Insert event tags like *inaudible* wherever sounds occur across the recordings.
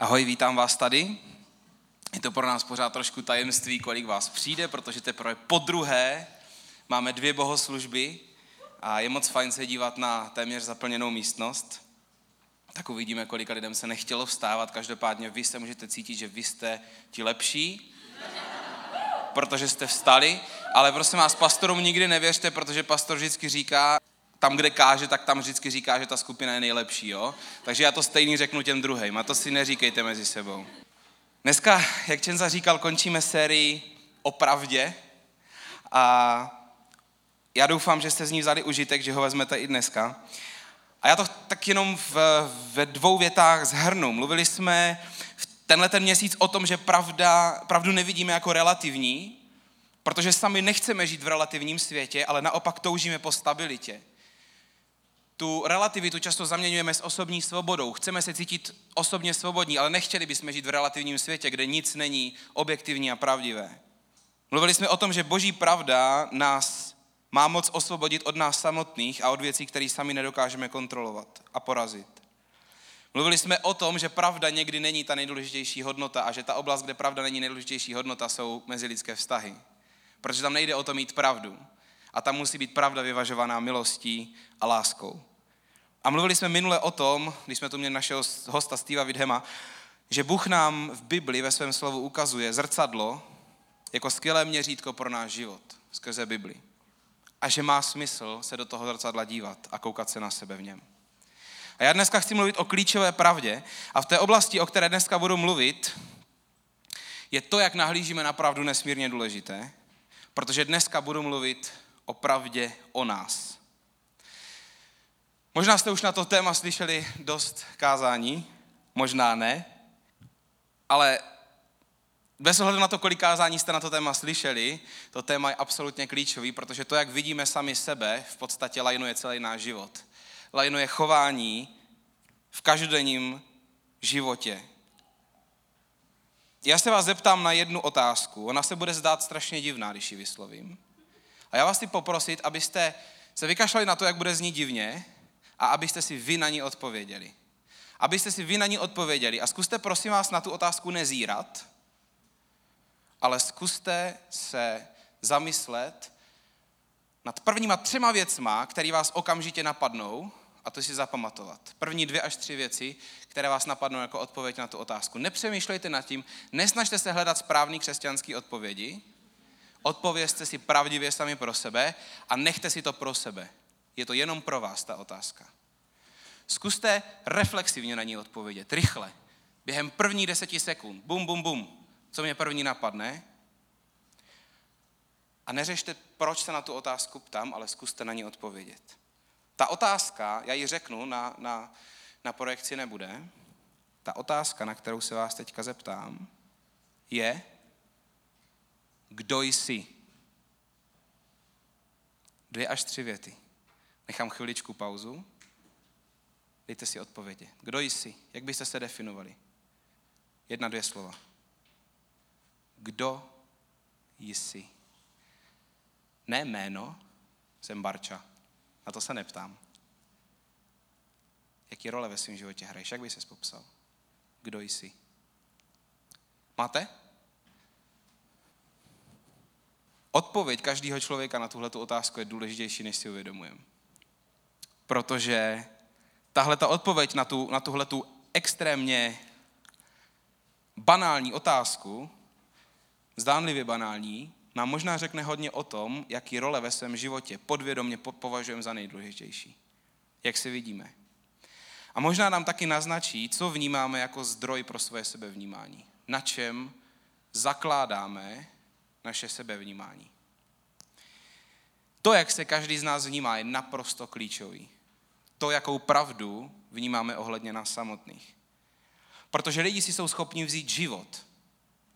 Ahoj, vítám vás tady. Je to pro nás pořád trošku tajemství, kolik vás přijde, protože teprve po druhé máme dvě bohoslužby a je moc fajn se dívat na téměř zaplněnou místnost. Tak uvidíme, kolika lidem se nechtělo vstávat. Každopádně vy se můžete cítit, že vy jste ti lepší, protože jste vstali, ale prosím vás, pastorům nikdy nevěřte, protože pastor vždycky říká, tam, kde káže, tak tam vždycky říká, že ta skupina je nejlepší, jo? Takže já to stejný řeknu těm druhým a to si neříkejte mezi sebou. Dneska, jak Čenza říkal, končíme sérii o pravdě a já doufám, že jste z ní vzali užitek, že ho vezmete i dneska. A já to tak jenom v, ve dvou větách zhrnu. Mluvili jsme v tenhle ten měsíc o tom, že pravda, pravdu nevidíme jako relativní, protože sami nechceme žít v relativním světě, ale naopak toužíme po stabilitě tu relativitu často zaměňujeme s osobní svobodou. Chceme se cítit osobně svobodní, ale nechtěli bychom žít v relativním světě, kde nic není objektivní a pravdivé. Mluvili jsme o tom, že boží pravda nás má moc osvobodit od nás samotných a od věcí, které sami nedokážeme kontrolovat a porazit. Mluvili jsme o tom, že pravda někdy není ta nejdůležitější hodnota a že ta oblast, kde pravda není nejdůležitější hodnota, jsou mezilidské vztahy. Protože tam nejde o to mít pravdu. A tam musí být pravda vyvažovaná milostí a láskou. A mluvili jsme minule o tom, když jsme tu měli našeho hosta Steva Vidhema, že Bůh nám v Bibli ve svém slovu ukazuje zrcadlo jako skvělé měřítko pro náš život skrze Bibli. A že má smysl se do toho zrcadla dívat a koukat se na sebe v něm. A já dneska chci mluvit o klíčové pravdě a v té oblasti, o které dneska budu mluvit, je to, jak nahlížíme na pravdu nesmírně důležité, protože dneska budu mluvit o pravdě o nás. Možná jste už na to téma slyšeli dost kázání, možná ne, ale bez ohledu na to, kolik kázání jste na to téma slyšeli, to téma je absolutně klíčový, protože to, jak vidíme sami sebe, v podstatě lajnuje celý náš život. Lajnuje chování v každodenním životě. Já se vás zeptám na jednu otázku. Ona se bude zdát strašně divná, když ji vyslovím. A já vás chci poprosit, abyste se vykašlali na to, jak bude znít divně, a abyste si vy na ní odpověděli. Abyste si vy na ní odpověděli. A zkuste prosím vás na tu otázku nezírat, ale zkuste se zamyslet nad prvníma třema věcma, které vás okamžitě napadnou, a to si zapamatovat. První dvě až tři věci, které vás napadnou jako odpověď na tu otázku. Nepřemýšlejte nad tím, nesnažte se hledat správný křesťanský odpovědi, odpovězte si pravdivě sami pro sebe a nechte si to pro sebe. Je to jenom pro vás ta otázka. Zkuste reflexivně na ní odpovědět, rychle. Během první deseti sekund. Bum, bum, bum. Co mě první napadne? A neřešte, proč se na tu otázku ptám, ale zkuste na ní odpovědět. Ta otázka, já ji řeknu, na, na, na projekci nebude. Ta otázka, na kterou se vás teďka zeptám, je, kdo jsi? Dvě až tři věty. Nechám chviličku pauzu. Dejte si odpovědi. Kdo jsi? Jak byste se definovali? Jedna, dvě slova. Kdo jsi? Ne jméno, jsem Barča. Na to se neptám. Jaký role ve svém životě hraješ? Jak by ses popsal? Kdo jsi? Máte? Odpověď každého člověka na tuhle otázku je důležitější, než si uvědomujeme protože tahle ta odpověď na, tu, na tuhle tu extrémně banální otázku, zdánlivě banální, nám možná řekne hodně o tom, jaký role ve svém životě podvědomě považujeme za nejdůležitější. Jak si vidíme. A možná nám taky naznačí, co vnímáme jako zdroj pro svoje sebevnímání. Na čem zakládáme naše sebevnímání. To, jak se každý z nás vnímá, je naprosto klíčový to, jakou pravdu vnímáme ohledně nás samotných. Protože lidi si jsou schopni vzít život,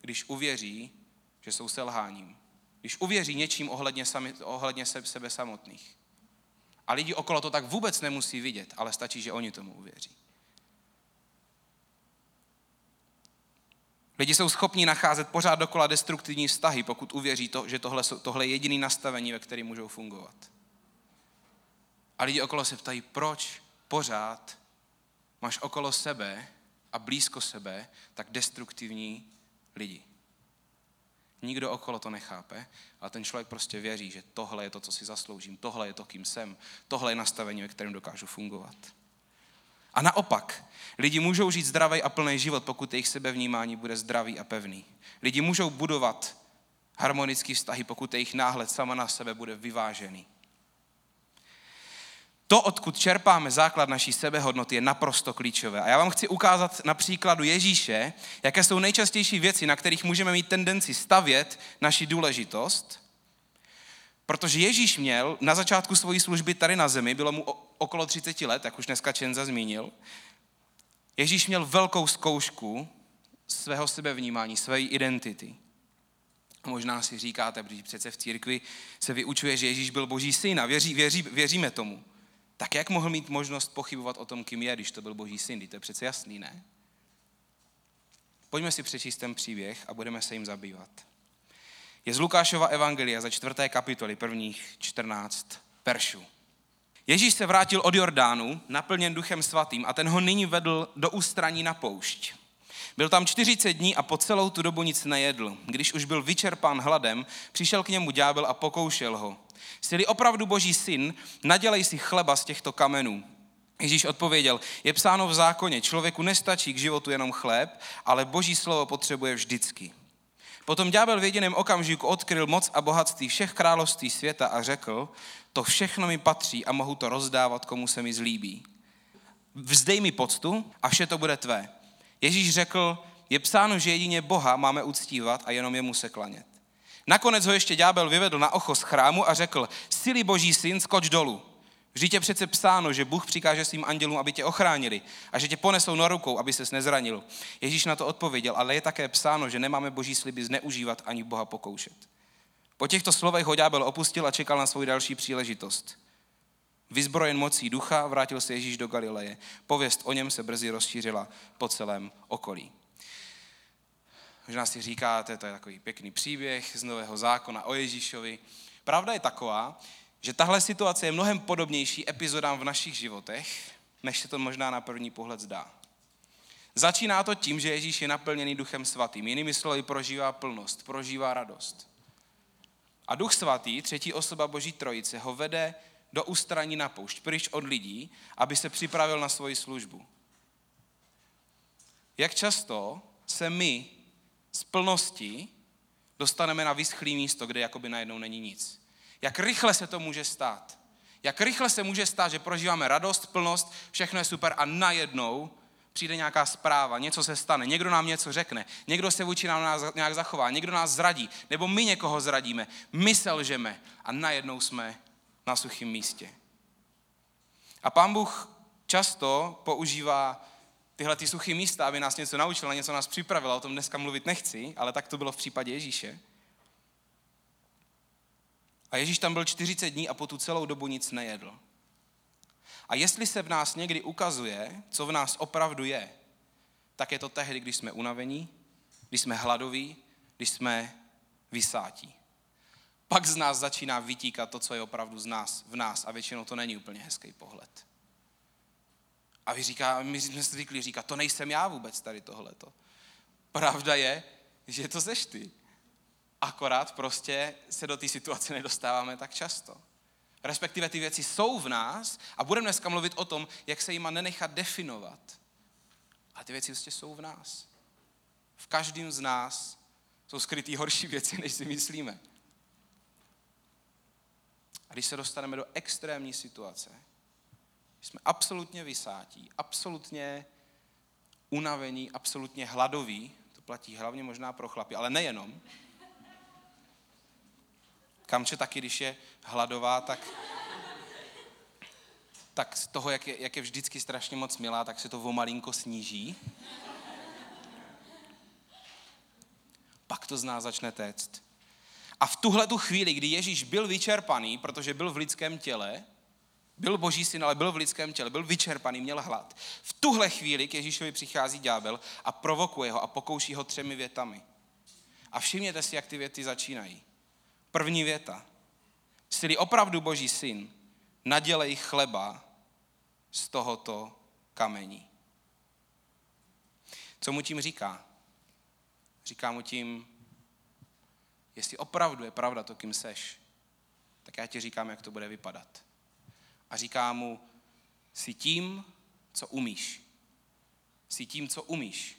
když uvěří, že jsou selháním. Když uvěří něčím ohledně, sami, ohledně sebe samotných. A lidi okolo to tak vůbec nemusí vidět, ale stačí, že oni tomu uvěří. Lidi jsou schopni nacházet pořád dokola destruktivní vztahy, pokud uvěří to, že tohle, tohle je jediný nastavení, ve kterém můžou fungovat. A lidi okolo se ptají, proč pořád máš okolo sebe a blízko sebe tak destruktivní lidi. Nikdo okolo to nechápe, ale ten člověk prostě věří, že tohle je to, co si zasloužím, tohle je to, kým jsem, tohle je nastavení, ve kterém dokážu fungovat. A naopak, lidi můžou žít zdravý a plný život, pokud jejich sebevnímání bude zdravý a pevný. Lidi můžou budovat harmonický vztahy, pokud jejich náhled sama na sebe bude vyvážený. To, odkud čerpáme základ naší sebehodnoty, je naprosto klíčové. A já vám chci ukázat na příkladu Ježíše, jaké jsou nejčastější věci, na kterých můžeme mít tendenci stavět naši důležitost. Protože Ježíš měl na začátku svojí služby tady na zemi, bylo mu okolo 30 let, jak už dneska Čenza zmínil, Ježíš měl velkou zkoušku svého sebevnímání, své identity. Možná si říkáte, protože přece v církvi se vyučuje, že Ježíš byl boží syn a věří, věří, věříme tomu. Tak jak mohl mít možnost pochybovat o tom, kým je, když to byl boží syn? To je přece jasný, ne? Pojďme si přečíst ten příběh a budeme se jim zabývat. Je z Lukášova evangelia za čtvrté kapitoly, prvních 14 veršů. Ježíš se vrátil od Jordánu, naplněn duchem svatým, a ten ho nyní vedl do ústraní na poušť. Byl tam 40 dní a po celou tu dobu nic nejedl. Když už byl vyčerpán hladem, přišel k němu ďábel a pokoušel ho. Jsi-li opravdu boží syn, nadělej si chleba z těchto kamenů. Ježíš odpověděl, je psáno v zákoně, člověku nestačí k životu jenom chléb, ale boží slovo potřebuje vždycky. Potom ďábel v jediném okamžiku odkryl moc a bohatství všech království světa a řekl, to všechno mi patří a mohu to rozdávat, komu se mi zlíbí. Vzdej mi poctu a vše to bude tvé. Ježíš řekl, je psáno, že jedině Boha máme uctívat a jenom jemu se klanět. Nakonec ho ještě ďábel vyvedl na ocho z chrámu a řekl, sily boží syn, skoč dolů. Vždyť je přece psáno, že Bůh přikáže svým andělům, aby tě ochránili a že tě ponesou na rukou, aby ses nezranil. Ježíš na to odpověděl, ale je také psáno, že nemáme boží sliby zneužívat ani Boha pokoušet. Po těchto slovech ho ďábel opustil a čekal na svou další příležitost. Vyzbrojen mocí ducha vrátil se Ježíš do Galileje. Pověst o něm se brzy rozšířila po celém okolí. Možná si říkáte, to je takový pěkný příběh z Nového zákona o Ježíšovi. Pravda je taková, že tahle situace je mnohem podobnější epizodám v našich životech, než se to možná na první pohled zdá. Začíná to tím, že Ježíš je naplněný duchem svatým. Jinými slovy prožívá plnost, prožívá radost. A duch svatý, třetí osoba Boží trojice, ho vede do ústraní na poušť, pryč od lidí, aby se připravil na svoji službu. Jak často se my z plnosti dostaneme na vyschlý místo, kde jakoby najednou není nic. Jak rychle se to může stát. Jak rychle se může stát, že prožíváme radost, plnost, všechno je super a najednou přijde nějaká zpráva, něco se stane, někdo nám něco řekne, někdo se vůči nám nějak zachová, někdo nás zradí, nebo my někoho zradíme, my selžeme a najednou jsme na suchém místě. A pán Bůh často používá tyhle ty suché místa, aby nás něco naučil, na něco nás připravil. O tom dneska mluvit nechci, ale tak to bylo v případě Ježíše. A Ježíš tam byl 40 dní a po tu celou dobu nic nejedl. A jestli se v nás někdy ukazuje, co v nás opravdu je, tak je to tehdy, když jsme unavení, když jsme hladoví, když jsme vysátí. Pak z nás začíná vytíkat to, co je opravdu z nás, v nás a většinou to není úplně hezký pohled. A vy říká, my jsme zvyklí říkat, to nejsem já vůbec tady tohleto. Pravda je, že to seš ty. Akorát prostě se do té situace nedostáváme tak často. Respektive ty věci jsou v nás a budeme dneska mluvit o tom, jak se jima nenechat definovat. A ty věci prostě jsou v nás. V každém z nás jsou skrytý horší *laughs* věci, než si myslíme. Když se dostaneme do extrémní situace, jsme absolutně vysátí, absolutně unavení, absolutně hladoví, to platí hlavně možná pro chlapy, ale nejenom. Kamče taky, když je hladová, tak, tak z toho, jak je, jak je vždycky strašně moc milá, tak se to o malinko sníží. Pak to z nás začne téct. A v tuhle tu chvíli, kdy Ježíš byl vyčerpaný, protože byl v lidském těle, byl boží syn, ale byl v lidském těle, byl vyčerpaný, měl hlad. V tuhle chvíli k Ježíšovi přichází ďábel a provokuje ho a pokouší ho třemi větami. A všimněte si, jak ty věty začínají. První věta. Jsi opravdu boží syn, nadělej chleba z tohoto kamení. Co mu tím říká? Říká mu tím, jestli opravdu je pravda to, kým seš, tak já ti říkám, jak to bude vypadat. A říká mu, jsi tím, co umíš. Jsi tím, co umíš.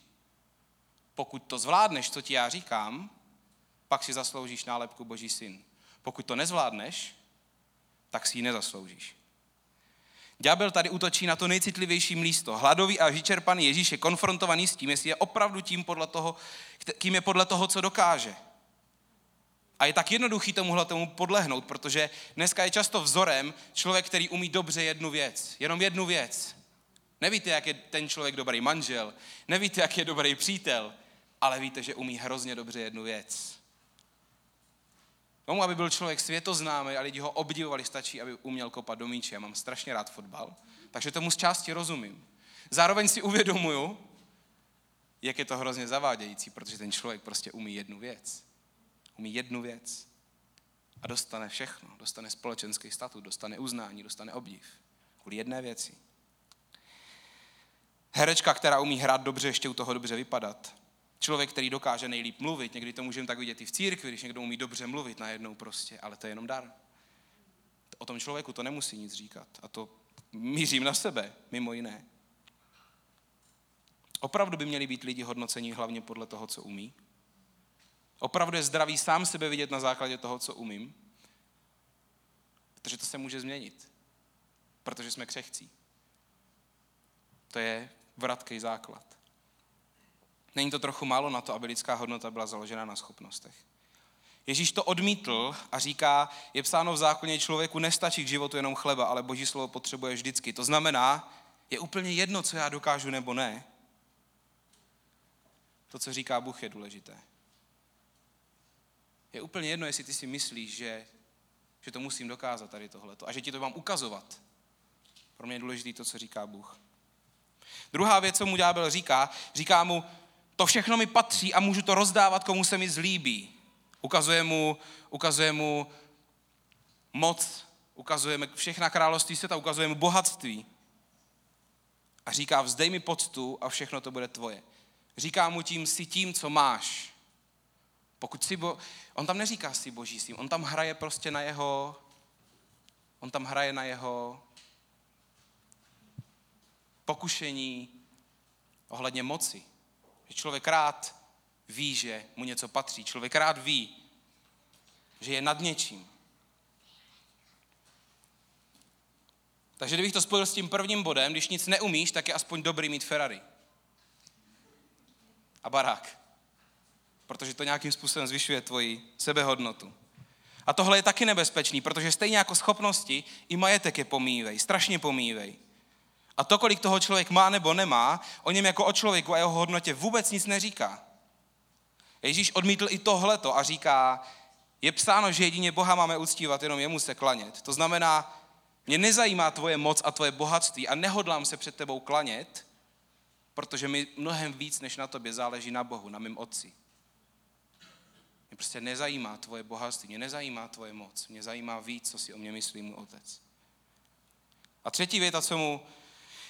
Pokud to zvládneš, co ti já říkám, pak si zasloužíš nálepku Boží syn. Pokud to nezvládneš, tak si ji nezasloužíš. Ďábel tady útočí na to nejcitlivější místo. Hladový a vyčerpaný Ježíš je konfrontovaný s tím, jestli je opravdu tím, podle toho, kým je podle toho, co dokáže. A je tak jednoduchý tomuhle tomu podlehnout, protože dneska je často vzorem člověk, který umí dobře jednu věc. Jenom jednu věc. Nevíte, jak je ten člověk dobrý manžel, nevíte, jak je dobrý přítel, ale víte, že umí hrozně dobře jednu věc. Tomu, aby byl člověk světoznámý a lidi ho obdivovali, stačí, aby uměl kopat do míče. Já mám strašně rád fotbal, takže tomu z části rozumím. Zároveň si uvědomuju, jak je to hrozně zavádějící, protože ten člověk prostě umí jednu věc. Umí jednu věc. A dostane všechno. Dostane společenský statut, dostane uznání, dostane obdiv. Kvůli jedné věci. Herečka, která umí hrát dobře, ještě u toho dobře vypadat. Člověk, který dokáže nejlíp mluvit, někdy to můžeme tak vidět i v církvi, když někdo umí dobře mluvit najednou prostě, ale to je jenom dar. O tom člověku to nemusí nic říkat. A to mířím na sebe, mimo jiné. Opravdu by měli být lidi hodnocení hlavně podle toho, co umí. Opravdu je zdravý sám sebe vidět na základě toho, co umím. Protože to se může změnit. Protože jsme křehcí. To je vratký základ. Není to trochu málo na to, aby lidská hodnota byla založena na schopnostech. Ježíš to odmítl a říká, je psáno v zákoně, člověku nestačí k životu jenom chleba, ale boží slovo potřebuje vždycky. To znamená, je úplně jedno, co já dokážu nebo ne. To, co říká Bůh, je důležité. Je úplně jedno, jestli ty si myslíš, že, že to musím dokázat tady tohleto a že ti to mám ukazovat. Pro mě je důležité to, co říká Bůh. Druhá věc, co mu ďábel říká, říká mu, to všechno mi patří a můžu to rozdávat, komu se mi zlíbí. Ukazuje mu, ukazuje mu moc, ukazujeme všechna království světa, ukazuje mu bohatství. A říká, vzdej mi poctu a všechno to bude tvoje. Říká mu tím, si tím, co máš. Pokud si bo... On tam neříká si boží sým, on tam hraje prostě na jeho... On tam hraje na jeho pokušení ohledně moci. Že člověk rád ví, že mu něco patří. Člověk rád ví, že je nad něčím. Takže kdybych to spojil s tím prvním bodem, když nic neumíš, tak je aspoň dobrý mít Ferrari. A barák. Protože to nějakým způsobem zvyšuje tvoji sebehodnotu. A tohle je taky nebezpečný, protože stejně jako schopnosti, i majetek je pomývej, strašně pomývej. A to, kolik toho člověk má nebo nemá, o něm jako o člověku a jeho hodnotě vůbec nic neříká. Ježíš odmítl i tohleto a říká, je psáno, že jedině Boha máme uctívat, jenom jemu se klanět. To znamená, mě nezajímá tvoje moc a tvoje bohatství a nehodlám se před tebou klanět, protože mi mnohem víc než na tobě záleží na Bohu, na mém otci. Mě prostě nezajímá tvoje bohatství, mě nezajímá tvoje moc, mě zajímá víc, co si o mě myslí můj otec. A třetí věta, co mu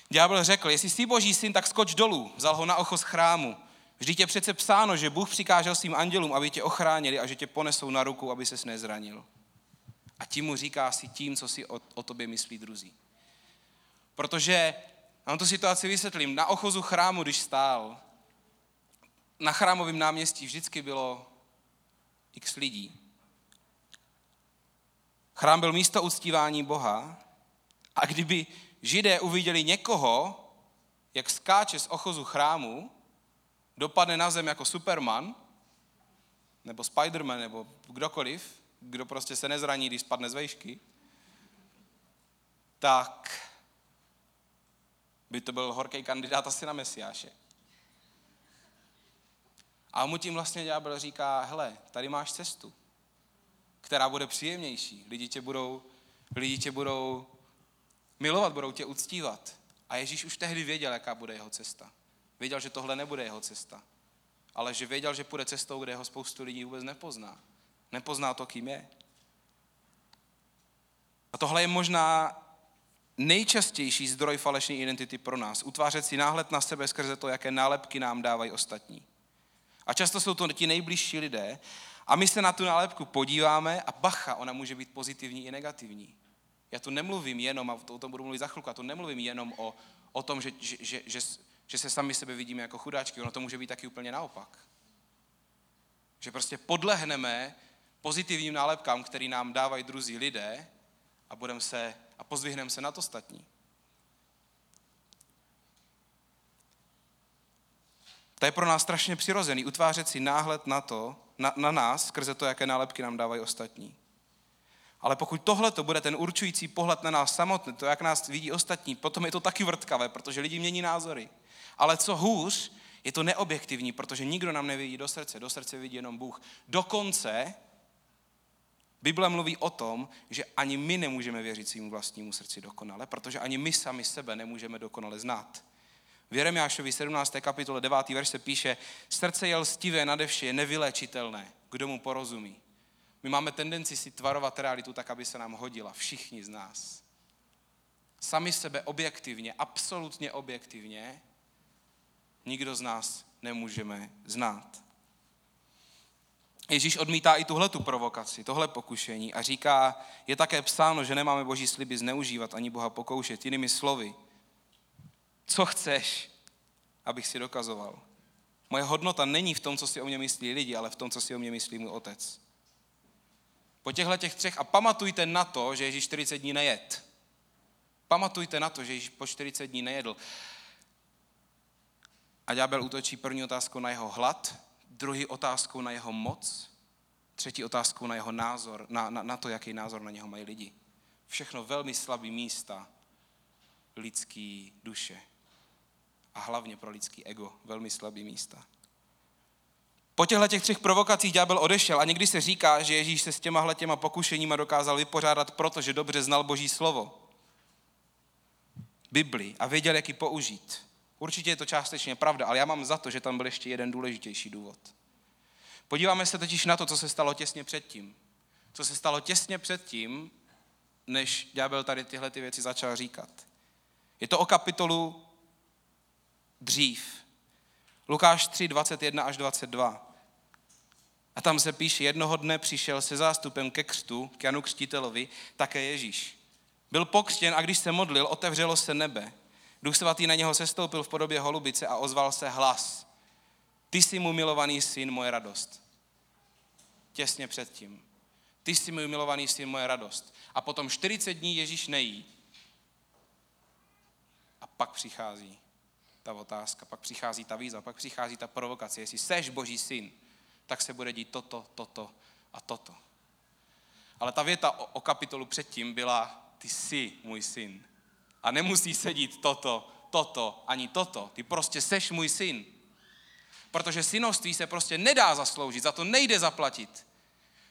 Ďábel řekl, jestli jsi boží syn, tak skoč dolů. Vzal ho na ocho z chrámu. Vždyť je přece psáno, že Bůh přikážel svým andělům, aby tě ochránili a že tě ponesou na ruku, aby ses nezranil. A tím mu říká si tím, co si o, o tobě myslí druzí. Protože, vám tu situaci vysvětlím, na ochozu chrámu, když stál, na chrámovém náměstí vždycky bylo x lidí. Chrám byl místo uctívání Boha a kdyby židé uviděli někoho, jak skáče z ochozu chrámu, dopadne na zem jako Superman, nebo Spiderman, nebo kdokoliv, kdo prostě se nezraní, když spadne z vejšky, tak by to byl horký kandidát asi na Mesiáše. A mu tím vlastně ďábel říká, hele, tady máš cestu, která bude příjemnější. Lidi tě budou, lidi tě budou milovat, budou tě uctívat. A Ježíš už tehdy věděl, jaká bude jeho cesta. Věděl, že tohle nebude jeho cesta. Ale že věděl, že půjde cestou, kde ho spoustu lidí vůbec nepozná. Nepozná to, kým je. A tohle je možná nejčastější zdroj falešné identity pro nás. Utvářet si náhled na sebe skrze to, jaké nálepky nám dávají ostatní. A často jsou to ti nejbližší lidé a my se na tu nálepku podíváme a bacha, ona může být pozitivní i negativní. Já tu nemluvím jenom, a o tom budu mluvit za chvilku, já tu nemluvím jenom o, o tom, že, že, že, že, že se sami sebe vidíme jako chudáčky, ono to může být taky úplně naopak. Že prostě podlehneme pozitivním nálepkám, který nám dávají druzí lidé a, budem se, a pozvihneme se nad ostatní. To je pro nás strašně přirozený, utvářet si náhled na to, na, na nás, skrze to, jaké nálepky nám dávají ostatní. Ale pokud tohle to bude ten určující pohled na nás samotné, to, jak nás vidí ostatní, potom je to taky vrtkavé, protože lidi mění názory. Ale co hůř, je to neobjektivní, protože nikdo nám nevidí do srdce, do srdce vidí jenom Bůh. Dokonce Bible mluví o tom, že ani my nemůžeme věřit svým vlastnímu srdci dokonale, protože ani my sami sebe nemůžeme dokonale znát. V Jeremiášovi 17. kapitole 9. verš se píše, srdce je lstivé nadevše, je nevylečitelné, kdo mu porozumí. My máme tendenci si tvarovat realitu tak, aby se nám hodila, všichni z nás. Sami sebe objektivně, absolutně objektivně, nikdo z nás nemůžeme znát. Ježíš odmítá i tuhle tu provokaci, tohle pokušení a říká, je také psáno, že nemáme boží sliby zneužívat ani Boha pokoušet. Jinými slovy, co chceš, abych si dokazoval? Moje hodnota není v tom, co si o mě myslí lidi, ale v tom, co si o mě myslí můj otec. Po těchto těch třech, a pamatujte na to, že Ježíš 40 dní nejet. Pamatujte na to, že Ježíš po 40 dní nejedl. A ďábel útočí první otázkou na jeho hlad, druhý otázkou na jeho moc, třetí otázkou na jeho názor, na, na, na to, jaký názor na něho mají lidi. Všechno velmi slabý místa lidský duše. A hlavně pro lidský ego velmi slabý místa. Po těchto těch třech provokacích ďábel odešel a někdy se říká, že Ježíš se s těma těma pokušeníma dokázal vypořádat, protože dobře znal Boží slovo. Bibli a věděl, jak ji použít. Určitě je to částečně pravda, ale já mám za to, že tam byl ještě jeden důležitější důvod. Podíváme se totiž na to, co se stalo těsně předtím. Co se stalo těsně předtím, než ďábel tady tyhle ty věci začal říkat. Je to o kapitolu dřív. Lukáš 3, 21 až 22. A tam se píše, jednoho dne přišel se zástupem ke křtu, k Janu Křtitelovi, také Ježíš. Byl pokřtěn a když se modlil, otevřelo se nebe Duch svatý na něho sestoupil v podobě holubice a ozval se hlas. Ty jsi můj milovaný syn, moje radost. Těsně předtím. Ty jsi můj milovaný syn, moje radost. A potom 40 dní Ježíš nejí. A pak přichází ta otázka, pak přichází ta výzva, pak přichází ta provokace. Jestli seš boží syn, tak se bude dít toto, toto a toto. Ale ta věta o, o kapitolu předtím byla, ty jsi můj syn. A nemusí sedít toto, toto, ani toto. Ty prostě seš můj syn. Protože synovství se prostě nedá zasloužit, za to nejde zaplatit.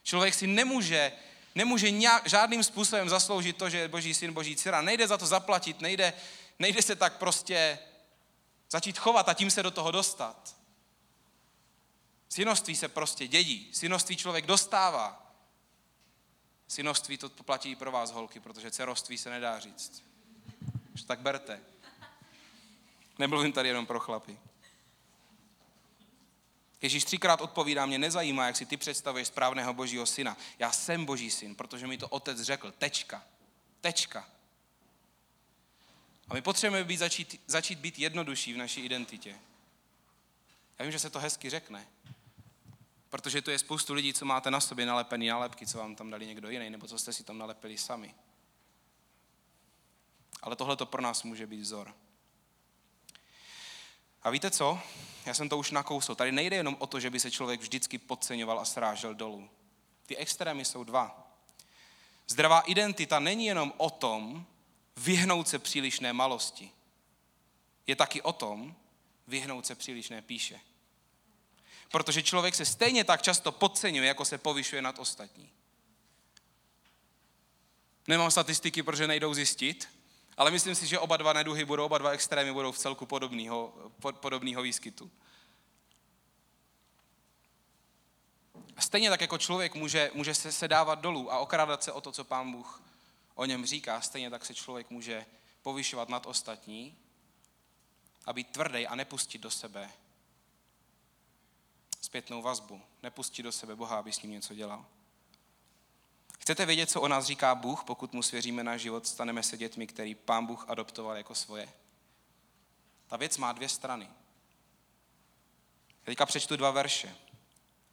Člověk si nemůže, nemůže nějak, žádným způsobem zasloužit to, že je boží syn, boží dcera. Nejde za to zaplatit, nejde, nejde se tak prostě začít chovat a tím se do toho dostat. Synovství se prostě dědí. Synovství člověk dostává. Synovství to platí i pro vás, holky, protože dceroství se nedá říct. Tak berte. Nemluvím tady jenom pro chlapy. Ježíš třikrát odpovídá, mě nezajímá, jak si ty představuješ správného božího syna. Já jsem boží syn, protože mi to otec řekl. Tečka. Tečka. A my potřebujeme být, začít, začít být jednodušší v naší identitě. Já vím, že se to hezky řekne, protože to je spoustu lidí, co máte na sobě nalepený nálepky, co vám tam dali někdo jiný, nebo co jste si tam nalepili sami. Ale tohle to pro nás může být vzor. A víte co? Já jsem to už nakousl. Tady nejde jenom o to, že by se člověk vždycky podceňoval a srážel dolů. Ty extrémy jsou dva. Zdravá identita není jenom o tom vyhnout se přílišné malosti. Je taky o tom vyhnout se přílišné píše. Protože člověk se stejně tak často podceňuje, jako se povyšuje nad ostatní. Nemám statistiky, protože nejdou zjistit, ale myslím si, že oba dva neduhy budou, oba dva extrémy budou v celku podobného, podobného výskytu. Stejně tak jako člověk může, může se, se dávat dolů a okrádat se o to, co pán Bůh o něm říká, stejně tak se člověk může povyšovat nad ostatní a být tvrdý a nepustit do sebe zpětnou vazbu. Nepustit do sebe Boha, aby s ním něco dělal. Chcete vědět, co o nás říká Bůh, pokud mu svěříme náš život, staneme se dětmi, který pán Bůh adoptoval jako svoje? Ta věc má dvě strany. Teďka přečtu dva verše.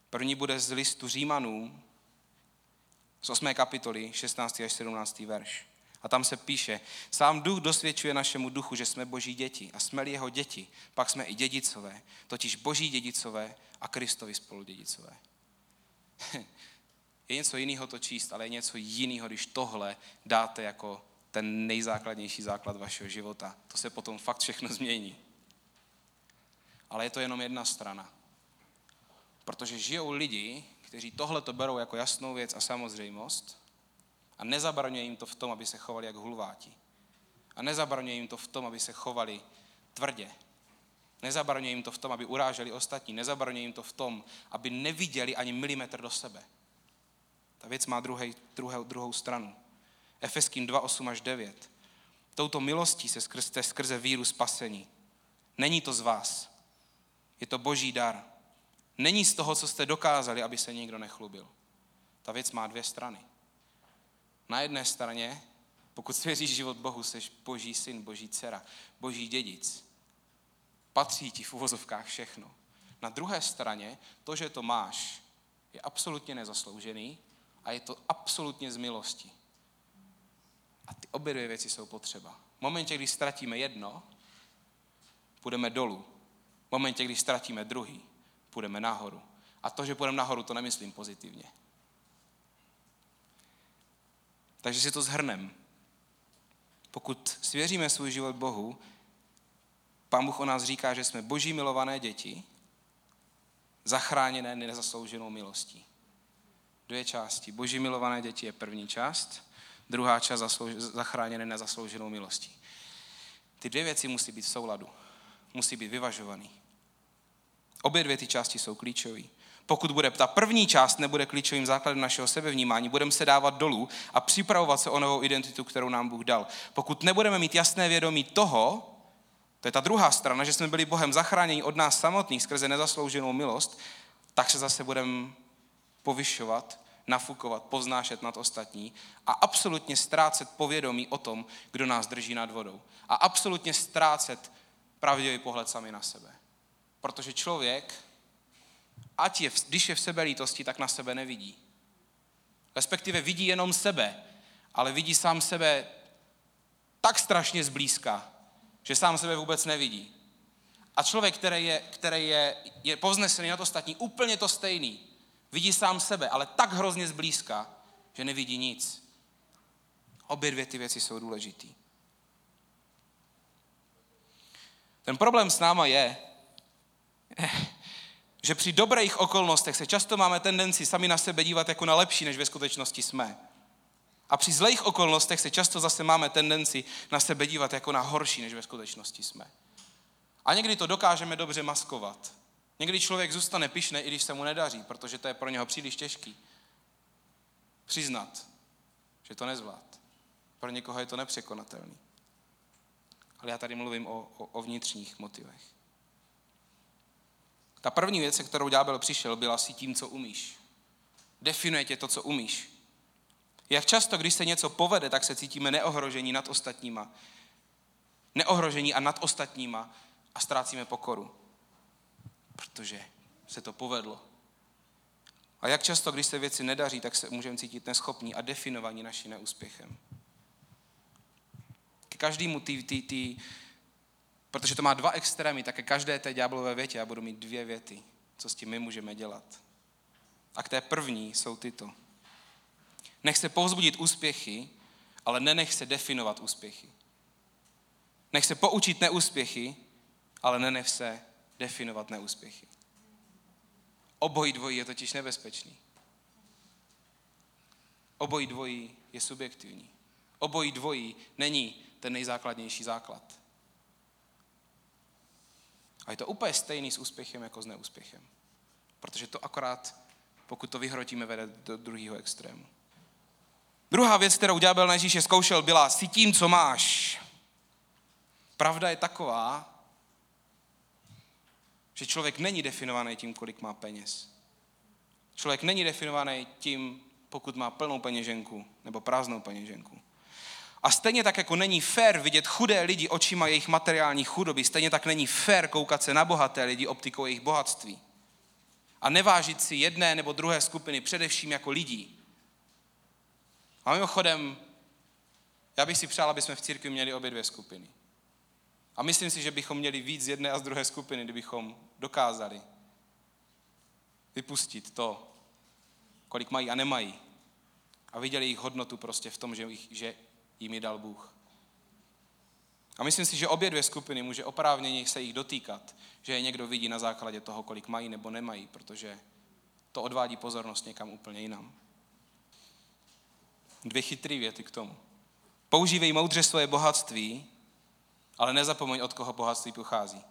První bude z listu Římanům, z 8. kapitoly, 16. až 17. verš. A tam se píše, sám duch dosvědčuje našemu duchu, že jsme boží děti a jsme jeho děti, pak jsme i dědicové, totiž boží dědicové a Kristovi spoludědicové. *laughs* je něco jiného to číst, ale je něco jiného, když tohle dáte jako ten nejzákladnější základ vašeho života. To se potom fakt všechno změní. Ale je to jenom jedna strana. Protože žijou lidi, kteří tohle to berou jako jasnou věc a samozřejmost a nezabraňuje jim to v tom, aby se chovali jako hulváti. A nezabraňuje jim to v tom, aby se chovali tvrdě. Nezabraňuje jim to v tom, aby uráželi ostatní. Nezabraňuje jim to v tom, aby neviděli ani milimetr do sebe. Ta věc má druhý, druhou, druhou stranu. Efeským 2, 8 až 9. Touto milostí se skrze, skrze víru spasení. Není to z vás. Je to boží dar. Není z toho, co jste dokázali, aby se nikdo nechlubil. Ta věc má dvě strany. Na jedné straně, pokud svěříš život Bohu, jsi boží syn, boží dcera, boží dědic. Patří ti v uvozovkách všechno. Na druhé straně, to, že to máš, je absolutně nezasloužený a je to absolutně z milosti. A ty obě dvě věci jsou potřeba. V momentě, kdy ztratíme jedno, půjdeme dolů. V momentě, kdy ztratíme druhý, půjdeme nahoru. A to, že půjdeme nahoru, to nemyslím pozitivně. Takže si to zhrnem. Pokud svěříme svůj život Bohu, Pán Bůh o nás říká, že jsme boží milované děti, zachráněné nezaslouženou milostí. Dvě části. Boží milované děti je první část, druhá část zachráněné nezaslouženou milostí. Ty dvě věci musí být v souladu. Musí být vyvažovaný. Obě dvě ty části jsou klíčové. Pokud bude ta první část nebude klíčovým základem našeho sebevnímání, budeme se dávat dolů a připravovat se o novou identitu, kterou nám Bůh dal. Pokud nebudeme mít jasné vědomí toho, to je ta druhá strana, že jsme byli Bohem zachráněni od nás samotných skrze nezaslouženou milost, tak se zase budeme povyšovat, nafukovat, poznášet nad ostatní a absolutně ztrácet povědomí o tom, kdo nás drží nad vodou. A absolutně ztrácet pravdivý pohled sami na sebe. Protože člověk, ať je, když je v sebe lítosti, tak na sebe nevidí. Respektive vidí jenom sebe, ale vidí sám sebe tak strašně zblízka, že sám sebe vůbec nevidí. A člověk, který je, který je, je povznesený na to ostatní, úplně to stejný. Vidí sám sebe, ale tak hrozně zblízka, že nevidí nic. Obě dvě ty věci jsou důležitý. Ten problém s náma je, že při dobrých okolnostech se často máme tendenci sami na sebe dívat jako na lepší, než ve skutečnosti jsme. A při zlejch okolnostech se často zase máme tendenci na sebe dívat jako na horší, než ve skutečnosti jsme. A někdy to dokážeme dobře maskovat. Někdy člověk zůstane pišné, i když se mu nedaří, protože to je pro něho příliš těžký. Přiznat, že to nezvlád. Pro někoho je to nepřekonatelný. Ale já tady mluvím o, o, o vnitřních motivech. Ta první věc, se kterou ďábel přišel, byla si tím, co umíš. Definuje tě to, co umíš. Jak často, když se něco povede, tak se cítíme neohrožení nad ostatníma. Neohrožení a nad ostatníma a ztrácíme pokoru. Protože se to povedlo. A jak často, když se věci nedaří, tak se můžeme cítit neschopní a definovaní naším neúspěchem. K každému tý, tý, tý, protože to má dva extrémy, tak každé té ďáblové větě já budu mít dvě věty, co s tím my můžeme dělat. A k té první jsou tyto. Nech se povzbudit úspěchy, ale nenech se definovat úspěchy. Nech se poučit neúspěchy, ale nenech se definovat neúspěchy. Obojí dvojí je totiž nebezpečný. Obojí dvojí je subjektivní. Obojí dvojí není ten nejzákladnější základ. A je to úplně stejný s úspěchem jako s neúspěchem. Protože to akorát, pokud to vyhrotíme, vede do druhého extrému. Druhá věc, kterou ďábel na Ježíše zkoušel, byla si tím, co máš. pravda je taková, že člověk není definovaný tím, kolik má peněz. Člověk není definovaný tím, pokud má plnou peněženku nebo prázdnou peněženku. A stejně tak, jako není fér vidět chudé lidi očima jejich materiální chudoby, stejně tak není fér koukat se na bohaté lidi optikou jejich bohatství. A nevážit si jedné nebo druhé skupiny, především jako lidí. A mimochodem, já bych si přál, aby jsme v církvi měli obě dvě skupiny. A myslím si, že bychom měli víc z jedné a z druhé skupiny, kdybychom dokázali vypustit to, kolik mají a nemají. A viděli jejich hodnotu prostě v tom, že, jich, že jim ji dal Bůh. A myslím si, že obě dvě skupiny může oprávněně se jich dotýkat, že je někdo vidí na základě toho, kolik mají nebo nemají, protože to odvádí pozornost někam úplně jinam. Dvě chytré věty k tomu. Používej moudře svoje bohatství, ale nezapomeň, od koho bohatství pochází.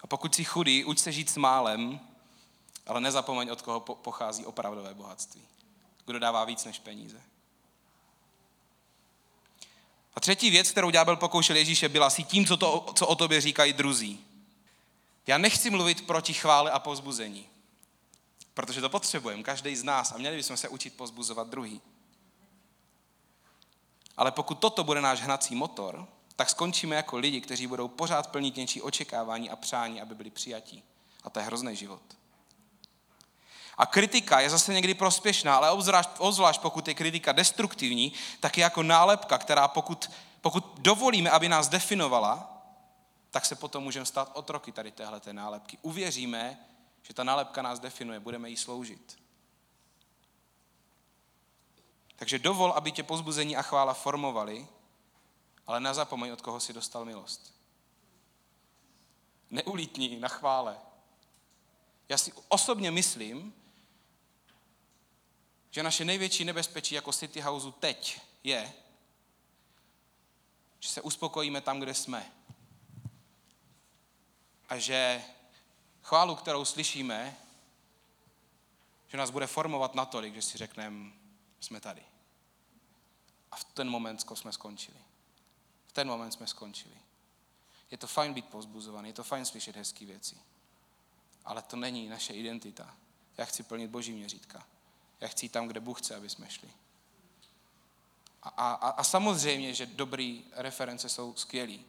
A pokud jsi chudý, uč se žít s málem, ale nezapomeň, od koho pochází opravdové bohatství. Kdo dává víc než peníze. A třetí věc, kterou ďábel pokoušel Ježíše, byla si tím, co, to, co o tobě říkají druzí. Já nechci mluvit proti chvále a pozbuzení, protože to potřebujeme, každý z nás, a měli bychom se učit pozbuzovat druhý. Ale pokud toto bude náš hnací motor, tak skončíme jako lidi, kteří budou pořád plnit něčí očekávání a přání, aby byli přijatí. A to je hrozný život. A kritika je zase někdy prospěšná, ale obzvlášť, obzvlášť pokud je kritika destruktivní, tak je jako nálepka, která pokud, pokud dovolíme, aby nás definovala, tak se potom můžeme stát otroky tady téhle nálepky. Uvěříme, že ta nálepka nás definuje, budeme jí sloužit. Takže dovol, aby tě pozbuzení a chvála formovali, ale nezapomeň, od koho si dostal milost. Neulítni na chvále. Já si osobně myslím, že naše největší nebezpečí jako City Houseu teď je, že se uspokojíme tam, kde jsme. A že chválu, kterou slyšíme, že nás bude formovat natolik, že si řekneme, jsme tady. A v ten moment jsme skončili. V ten moment jsme skončili. Je to fajn být pozbuzovaný, je to fajn slyšet hezké věci. Ale to není naše identita. Já chci plnit boží měřítka. Já chci tam, kde Bůh chce, aby jsme šli. A, a, a samozřejmě, že dobrý reference jsou skvělí.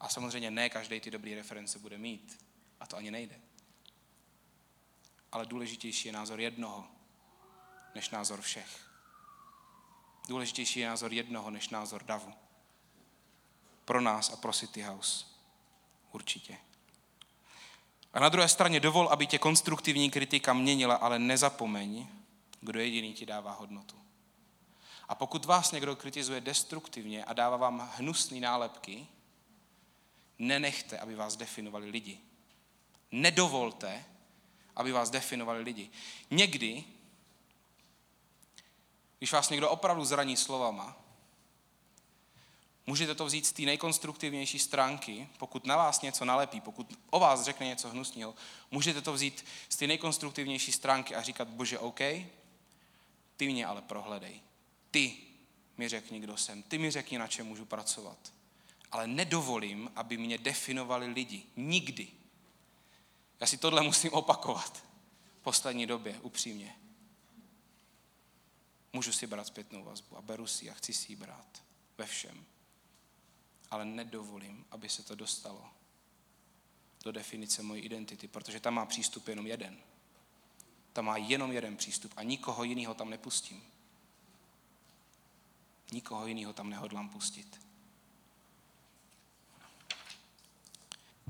A samozřejmě ne každý ty dobrý reference bude mít. A to ani nejde. Ale důležitější je názor jednoho, než názor všech. Důležitější je názor jednoho, než názor davu. Pro nás a pro City House. Určitě. A na druhé straně dovol, aby tě konstruktivní kritika měnila, ale nezapomeň, kdo jediný ti dává hodnotu. A pokud vás někdo kritizuje destruktivně a dává vám hnusné nálepky, nenechte, aby vás definovali lidi. Nedovolte, aby vás definovali lidi. Někdy, když vás někdo opravdu zraní slovama, můžete to vzít z té nejkonstruktivnější stránky, pokud na vás něco nalepí, pokud o vás řekne něco hnusného, můžete to vzít z té nejkonstruktivnější stránky a říkat, bože, OK, ty mě ale prohledej. Ty mi řekni, kdo jsem. Ty mi řekni, na čem můžu pracovat. Ale nedovolím, aby mě definovali lidi. Nikdy. Já si tohle musím opakovat v poslední době, upřímně. Můžu si brát zpětnou vazbu a beru si a chci si ji brát ve všem. Ale nedovolím, aby se to dostalo do definice mojí identity, protože tam má přístup jenom jeden – tam má jenom jeden přístup a nikoho jiného tam nepustím. Nikoho jiného tam nehodlám pustit.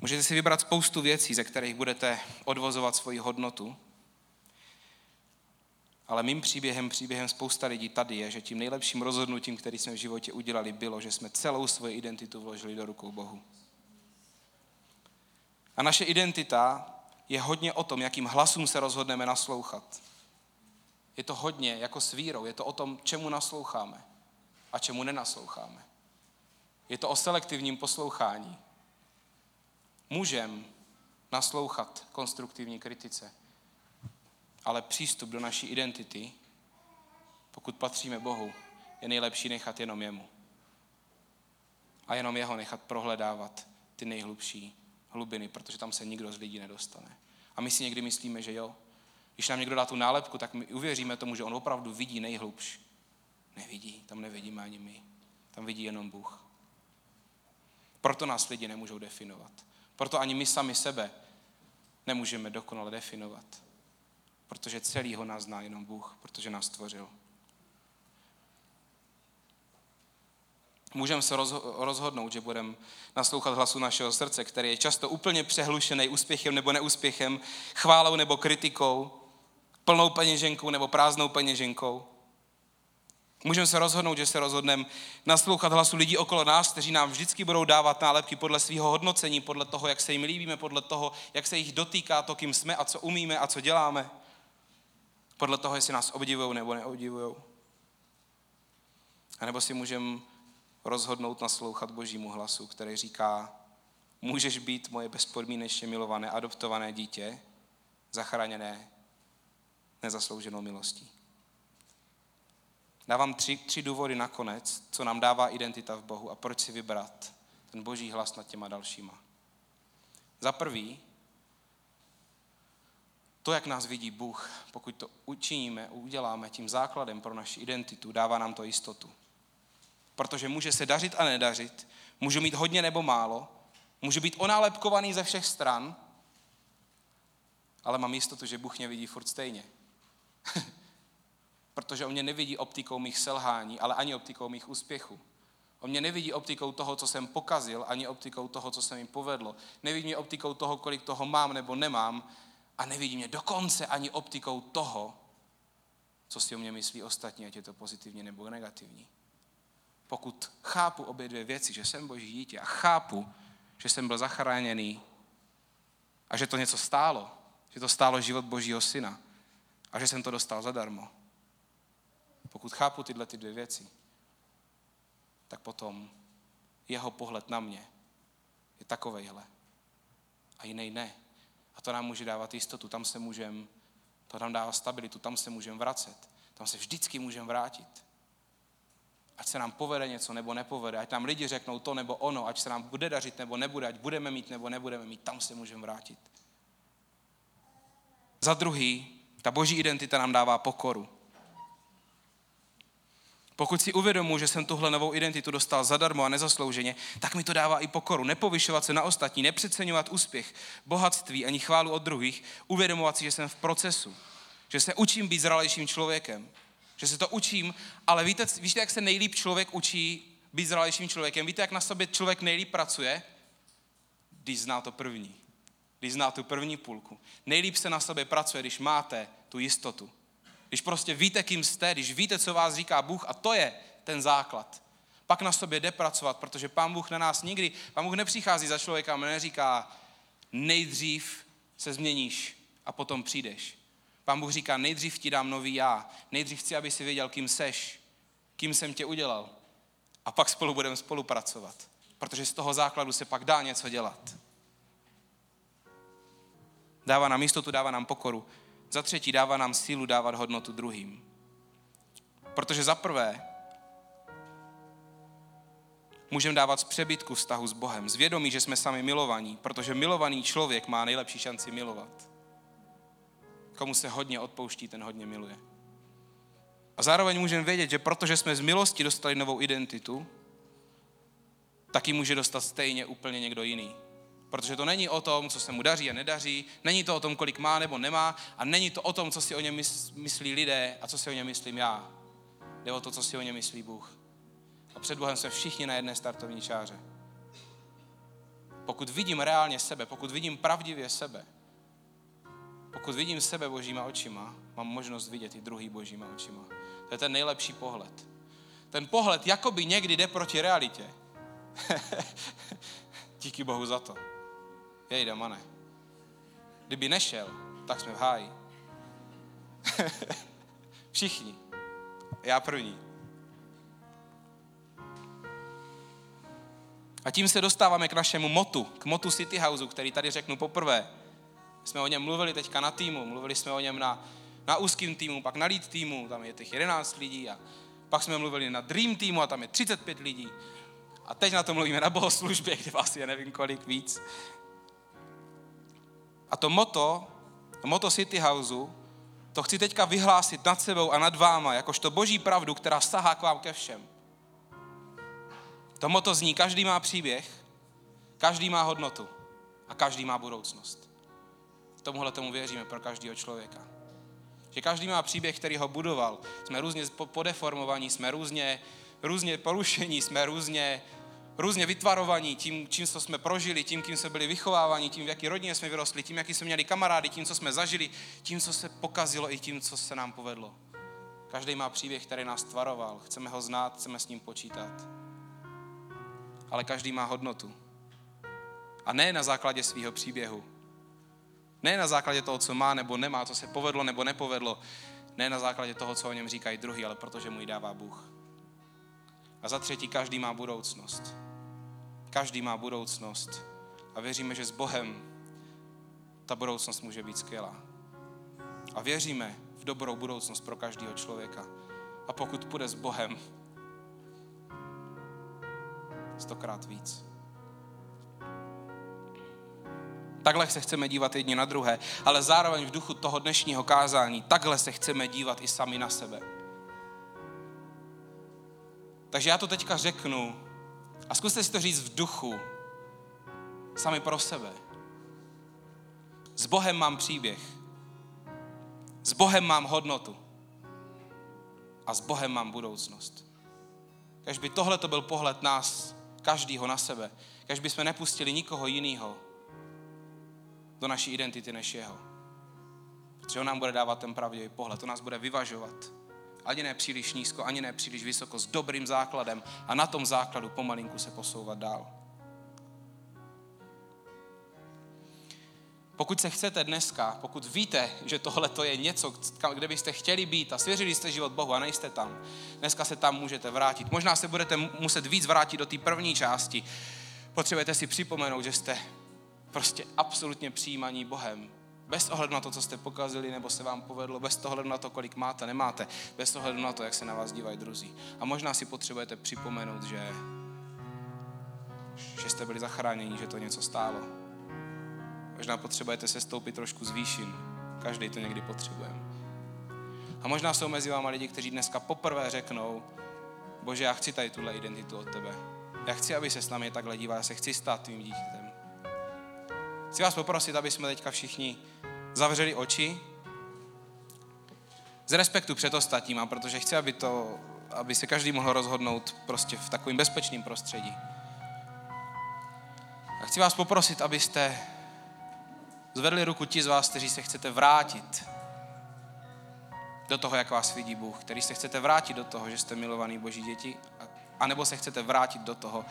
Můžete si vybrat spoustu věcí, ze kterých budete odvozovat svoji hodnotu, ale mým příběhem, příběhem spousta lidí tady je, že tím nejlepším rozhodnutím, který jsme v životě udělali, bylo, že jsme celou svoji identitu vložili do rukou Bohu. A naše identita je hodně o tom, jakým hlasům se rozhodneme naslouchat. Je to hodně jako s vírou, je to o tom, čemu nasloucháme a čemu nenasloucháme. Je to o selektivním poslouchání. Můžem naslouchat konstruktivní kritice, ale přístup do naší identity, pokud patříme Bohu, je nejlepší nechat jenom jemu. a jenom jeho nechat prohledávat ty nejhlubší hlubiny, protože tam se nikdo z lidí nedostane. A my si někdy myslíme, že jo. Když nám někdo dá tu nálepku, tak my uvěříme tomu, že on opravdu vidí nejhlubš. Nevidí, tam nevidíme ani my. Tam vidí jenom Bůh. Proto nás lidi nemůžou definovat. Proto ani my sami sebe nemůžeme dokonale definovat. Protože celýho nás zná jenom Bůh, protože nás stvořil. Můžeme se rozhodnout, že budeme naslouchat hlasu našeho srdce, který je často úplně přehlušený úspěchem nebo neúspěchem, chválou nebo kritikou, plnou peněženkou nebo prázdnou peněženkou. Můžeme se rozhodnout, že se rozhodneme naslouchat hlasu lidí okolo nás, kteří nám vždycky budou dávat nálepky podle svého hodnocení, podle toho, jak se jim líbíme, podle toho, jak se jich dotýká to, kým jsme a co umíme a co děláme. Podle toho, jestli nás obdivují nebo neobdivují. A nebo si můžeme rozhodnout naslouchat Božímu hlasu, který říká, můžeš být moje bezpodmínečně milované, adoptované dítě, zachráněné nezaslouženou milostí. Dávám tři, tři důvody nakonec, co nám dává identita v Bohu a proč si vybrat ten boží hlas nad těma dalšíma. Za prvý, to, jak nás vidí Bůh, pokud to učiníme, uděláme tím základem pro naši identitu, dává nám to jistotu. Protože může se dařit a nedařit, můžu mít hodně nebo málo, můžu být onálepkovaný ze všech stran, ale mám jistotu, že Bůh mě vidí furt stejně. *laughs* Protože on mě nevidí optikou mých selhání, ale ani optikou mých úspěchů. On mě nevidí optikou toho, co jsem pokazil, ani optikou toho, co se mi povedlo. Nevidí mě optikou toho, kolik toho mám nebo nemám. A nevidí mě dokonce ani optikou toho, co si o mě myslí ostatní, ať je to pozitivní nebo negativní. Pokud chápu obě dvě věci, že jsem boží dítě a chápu, že jsem byl zachráněný a že to něco stálo, že to stálo život božího syna a že jsem to dostal zadarmo, pokud chápu tyhle ty dvě věci, tak potom jeho pohled na mě je takovejhle. A jiný ne. A to nám může dávat jistotu. Tam se můžeme, to nám dává stabilitu, tam se můžeme vracet. Tam se vždycky můžeme vrátit. Ať se nám povede něco nebo nepovede, ať nám lidi řeknou to nebo ono, ať se nám bude dařit nebo nebude, ať budeme mít nebo nebudeme mít, tam se můžeme vrátit. Za druhý, ta boží identita nám dává pokoru. Pokud si uvědomuji, že jsem tuhle novou identitu dostal zadarmo a nezaslouženě, tak mi to dává i pokoru. Nepovyšovat se na ostatní, nepřeceňovat úspěch, bohatství ani chválu od druhých, uvědomovat si, že jsem v procesu, že se učím být zralejším člověkem, že se to učím, ale víte, víte, jak se nejlíp člověk učí být zralejším člověkem? Víte, jak na sobě člověk nejlíp pracuje? Když zná to první. Když zná tu první půlku. Nejlíp se na sobě pracuje, když máte tu jistotu když prostě víte, kým jste, když víte, co vás říká Bůh a to je ten základ. Pak na sobě jde pracovat, protože Pán Bůh na nás nikdy, Pán Bůh nepřichází za člověka a neříká, nejdřív se změníš a potom přijdeš. Pán Bůh říká, nejdřív ti dám nový já, nejdřív chci, aby si věděl, kým seš, kým jsem tě udělal. A pak spolu budeme spolupracovat, protože z toho základu se pak dá něco dělat. Dává nám jistotu, dává nám pokoru. Za třetí dává nám sílu dávat hodnotu druhým. Protože za prvé můžeme dávat z přebytku vztahu s Bohem, z vědomí, že jsme sami milovaní, protože milovaný člověk má nejlepší šanci milovat. Komu se hodně odpouští, ten hodně miluje. A zároveň můžeme vědět, že protože jsme z milosti dostali novou identitu, tak ji může dostat stejně úplně někdo jiný. Protože to není o tom, co se mu daří a nedaří, není to o tom, kolik má nebo nemá a není to o tom, co si o něm myslí lidé a co si o něm myslím já. Jde o to, co si o něm myslí Bůh. A před Bohem jsme všichni na jedné startovní čáře. Pokud vidím reálně sebe, pokud vidím pravdivě sebe, pokud vidím sebe božíma očima, mám možnost vidět i druhý božíma očima. To je ten nejlepší pohled. Ten pohled jakoby někdy jde proti realitě. *laughs* Díky Bohu za to. Jej, Damane. Kdyby nešel, tak jsme v háji. *laughs* Všichni. Já první. A tím se dostáváme k našemu motu, k motu City Houseu, který tady řeknu poprvé. Jsme o něm mluvili teďka na týmu, mluvili jsme o něm na, na úzkým týmu, pak na lead týmu, tam je těch 11 lidí a pak jsme mluvili na Dream týmu a tam je 35 lidí. A teď na to mluvíme na bohoslužbě, *laughs* kde vás je nevím kolik víc. A to moto, to moto City Houseu, to chci teďka vyhlásit nad sebou a nad váma, jakožto boží pravdu, která sahá k vám ke všem. To moto zní, každý má příběh, každý má hodnotu a každý má budoucnost. Tomuhle tomu věříme pro každého člověka. Že každý má příběh, který ho budoval. Jsme různě podeformovaní, jsme různě, různě porušení, jsme různě, různě vytvarovaní tím, čím co jsme prožili, tím, kým jsme byli vychováváni, tím, v jaký rodině jsme vyrostli, tím, jaký jsme měli kamarády, tím, co jsme zažili, tím, co se pokazilo i tím, co se nám povedlo. Každý má příběh, který nás tvaroval. Chceme ho znát, chceme s ním počítat. Ale každý má hodnotu. A ne na základě svého příběhu, ne na základě toho, co má nebo nemá, co se povedlo nebo nepovedlo. Ne na základě toho, co o něm říkají druhý, ale protože mu ji dává Bůh. A za třetí, každý má budoucnost. Každý má budoucnost. A věříme, že s Bohem ta budoucnost může být skvělá. A věříme v dobrou budoucnost pro každého člověka. A pokud půjde s Bohem, stokrát víc. Takhle se chceme dívat jedni na druhé, ale zároveň v duchu toho dnešního kázání, takhle se chceme dívat i sami na sebe. Takže já to teďka řeknu a zkuste si to říct v duchu, sami pro sebe. S Bohem mám příběh. S Bohem mám hodnotu. A s Bohem mám budoucnost. Když by tohle to byl pohled nás, každýho na sebe, když by jsme nepustili nikoho jiného, do naší identity než jeho. Protože on nám bude dávat ten pravdivý pohled, on nás bude vyvažovat. Ani ne příliš nízko, ani ne příliš vysoko, s dobrým základem a na tom základu pomalinku se posouvat dál. Pokud se chcete dneska, pokud víte, že tohle to je něco, kde byste chtěli být a svěřili jste život Bohu a nejste tam, dneska se tam můžete vrátit. Možná se budete muset víc vrátit do té první části. Potřebujete si připomenout, že jste prostě absolutně přijímaní Bohem. Bez ohledu na to, co jste pokazili nebo se vám povedlo, bez ohledu na to, kolik máte, nemáte, bez ohledu na to, jak se na vás dívají druzí. A možná si potřebujete připomenout, že, že jste byli zachráněni, že to něco stálo. Možná potřebujete se stoupit trošku z výšin. Každý to někdy potřebujeme. A možná jsou mezi váma lidi, kteří dneska poprvé řeknou, Bože, já chci tady tuhle identitu od tebe. Já chci, aby se s námi takhle díval, já se chci stát tvým dítětem. Chci vás poprosit, aby jsme teďka všichni zavřeli oči. Z respektu před ostatníma, protože chci, aby, to, aby se každý mohl rozhodnout prostě v takovém bezpečném prostředí. A chci vás poprosit, abyste zvedli ruku ti z vás, kteří se chcete vrátit do toho, jak vás vidí Bůh, který se chcete vrátit do toho, že jste milovaný Boží děti, anebo se chcete vrátit do toho,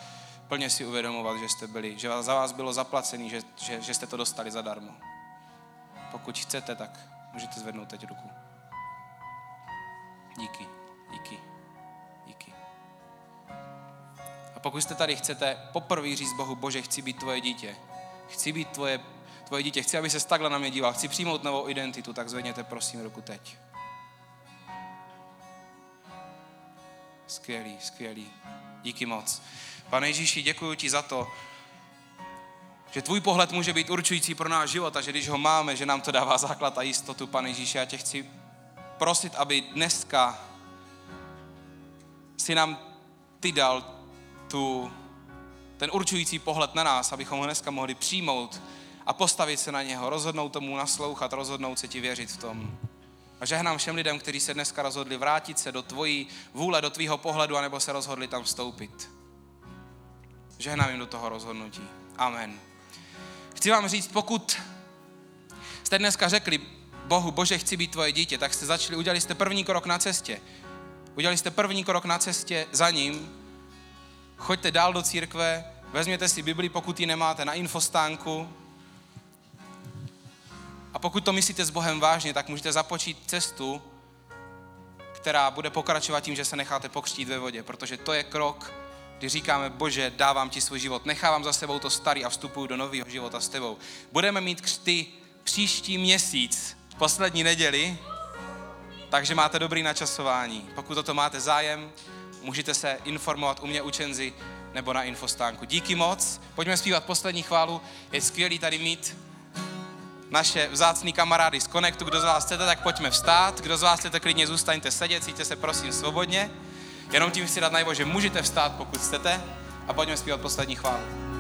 plně si uvědomovat, že jste byli, že za vás bylo zaplacený, že, že, že jste to dostali zadarmo. Pokud chcete, tak můžete zvednout teď ruku. Díky, díky, díky. A pokud jste tady chcete poprvé říct Bohu, Bože, chci být tvoje dítě, chci být tvoje, tvoje dítě, chci, aby se takhle na mě díval, chci přijmout novou identitu, tak zvedněte prosím ruku teď. Skvělý, skvělý. Díky moc. Pane Ježíši, děkuji ti za to, že tvůj pohled může být určující pro náš život a že když ho máme, že nám to dává základ a jistotu, pane Ježíši, já tě chci prosit, aby dneska si nám ty dal tu, ten určující pohled na nás, abychom ho dneska mohli přijmout a postavit se na něho, rozhodnout tomu naslouchat, rozhodnout se ti věřit v tom. A žehnám všem lidem, kteří se dneska rozhodli vrátit se do tvojí vůle, do tvýho pohledu, anebo se rozhodli tam vstoupit. Žehnám jim do toho rozhodnutí. Amen. Chci vám říct, pokud jste dneska řekli Bohu, Bože, chci být tvoje dítě, tak jste začali, udělali jste první krok na cestě. Udělali jste první krok na cestě za ním. Choďte dál do církve, vezměte si Bibli, pokud ji nemáte, na infostánku. A pokud to myslíte s Bohem vážně, tak můžete započít cestu, která bude pokračovat tím, že se necháte pokřtít ve vodě, protože to je krok, kdy říkáme, Bože, dávám ti svůj život, nechávám za sebou to starý a vstupuju do nového života s tebou. Budeme mít křty příští měsíc, poslední neděli, takže máte dobrý načasování. Pokud o to máte zájem, můžete se informovat u mě učenzi nebo na infostánku. Díky moc, pojďme zpívat poslední chválu, je skvělý tady mít naše vzácný kamarády z Connectu. Kdo z vás chcete, tak pojďme vstát. Kdo z vás chcete, klidně zůstaňte sedět, cítíte se prosím svobodně. Jenom tím chci dát najevo, že můžete vstát, pokud chcete, a pojďme zpívat poslední chválu.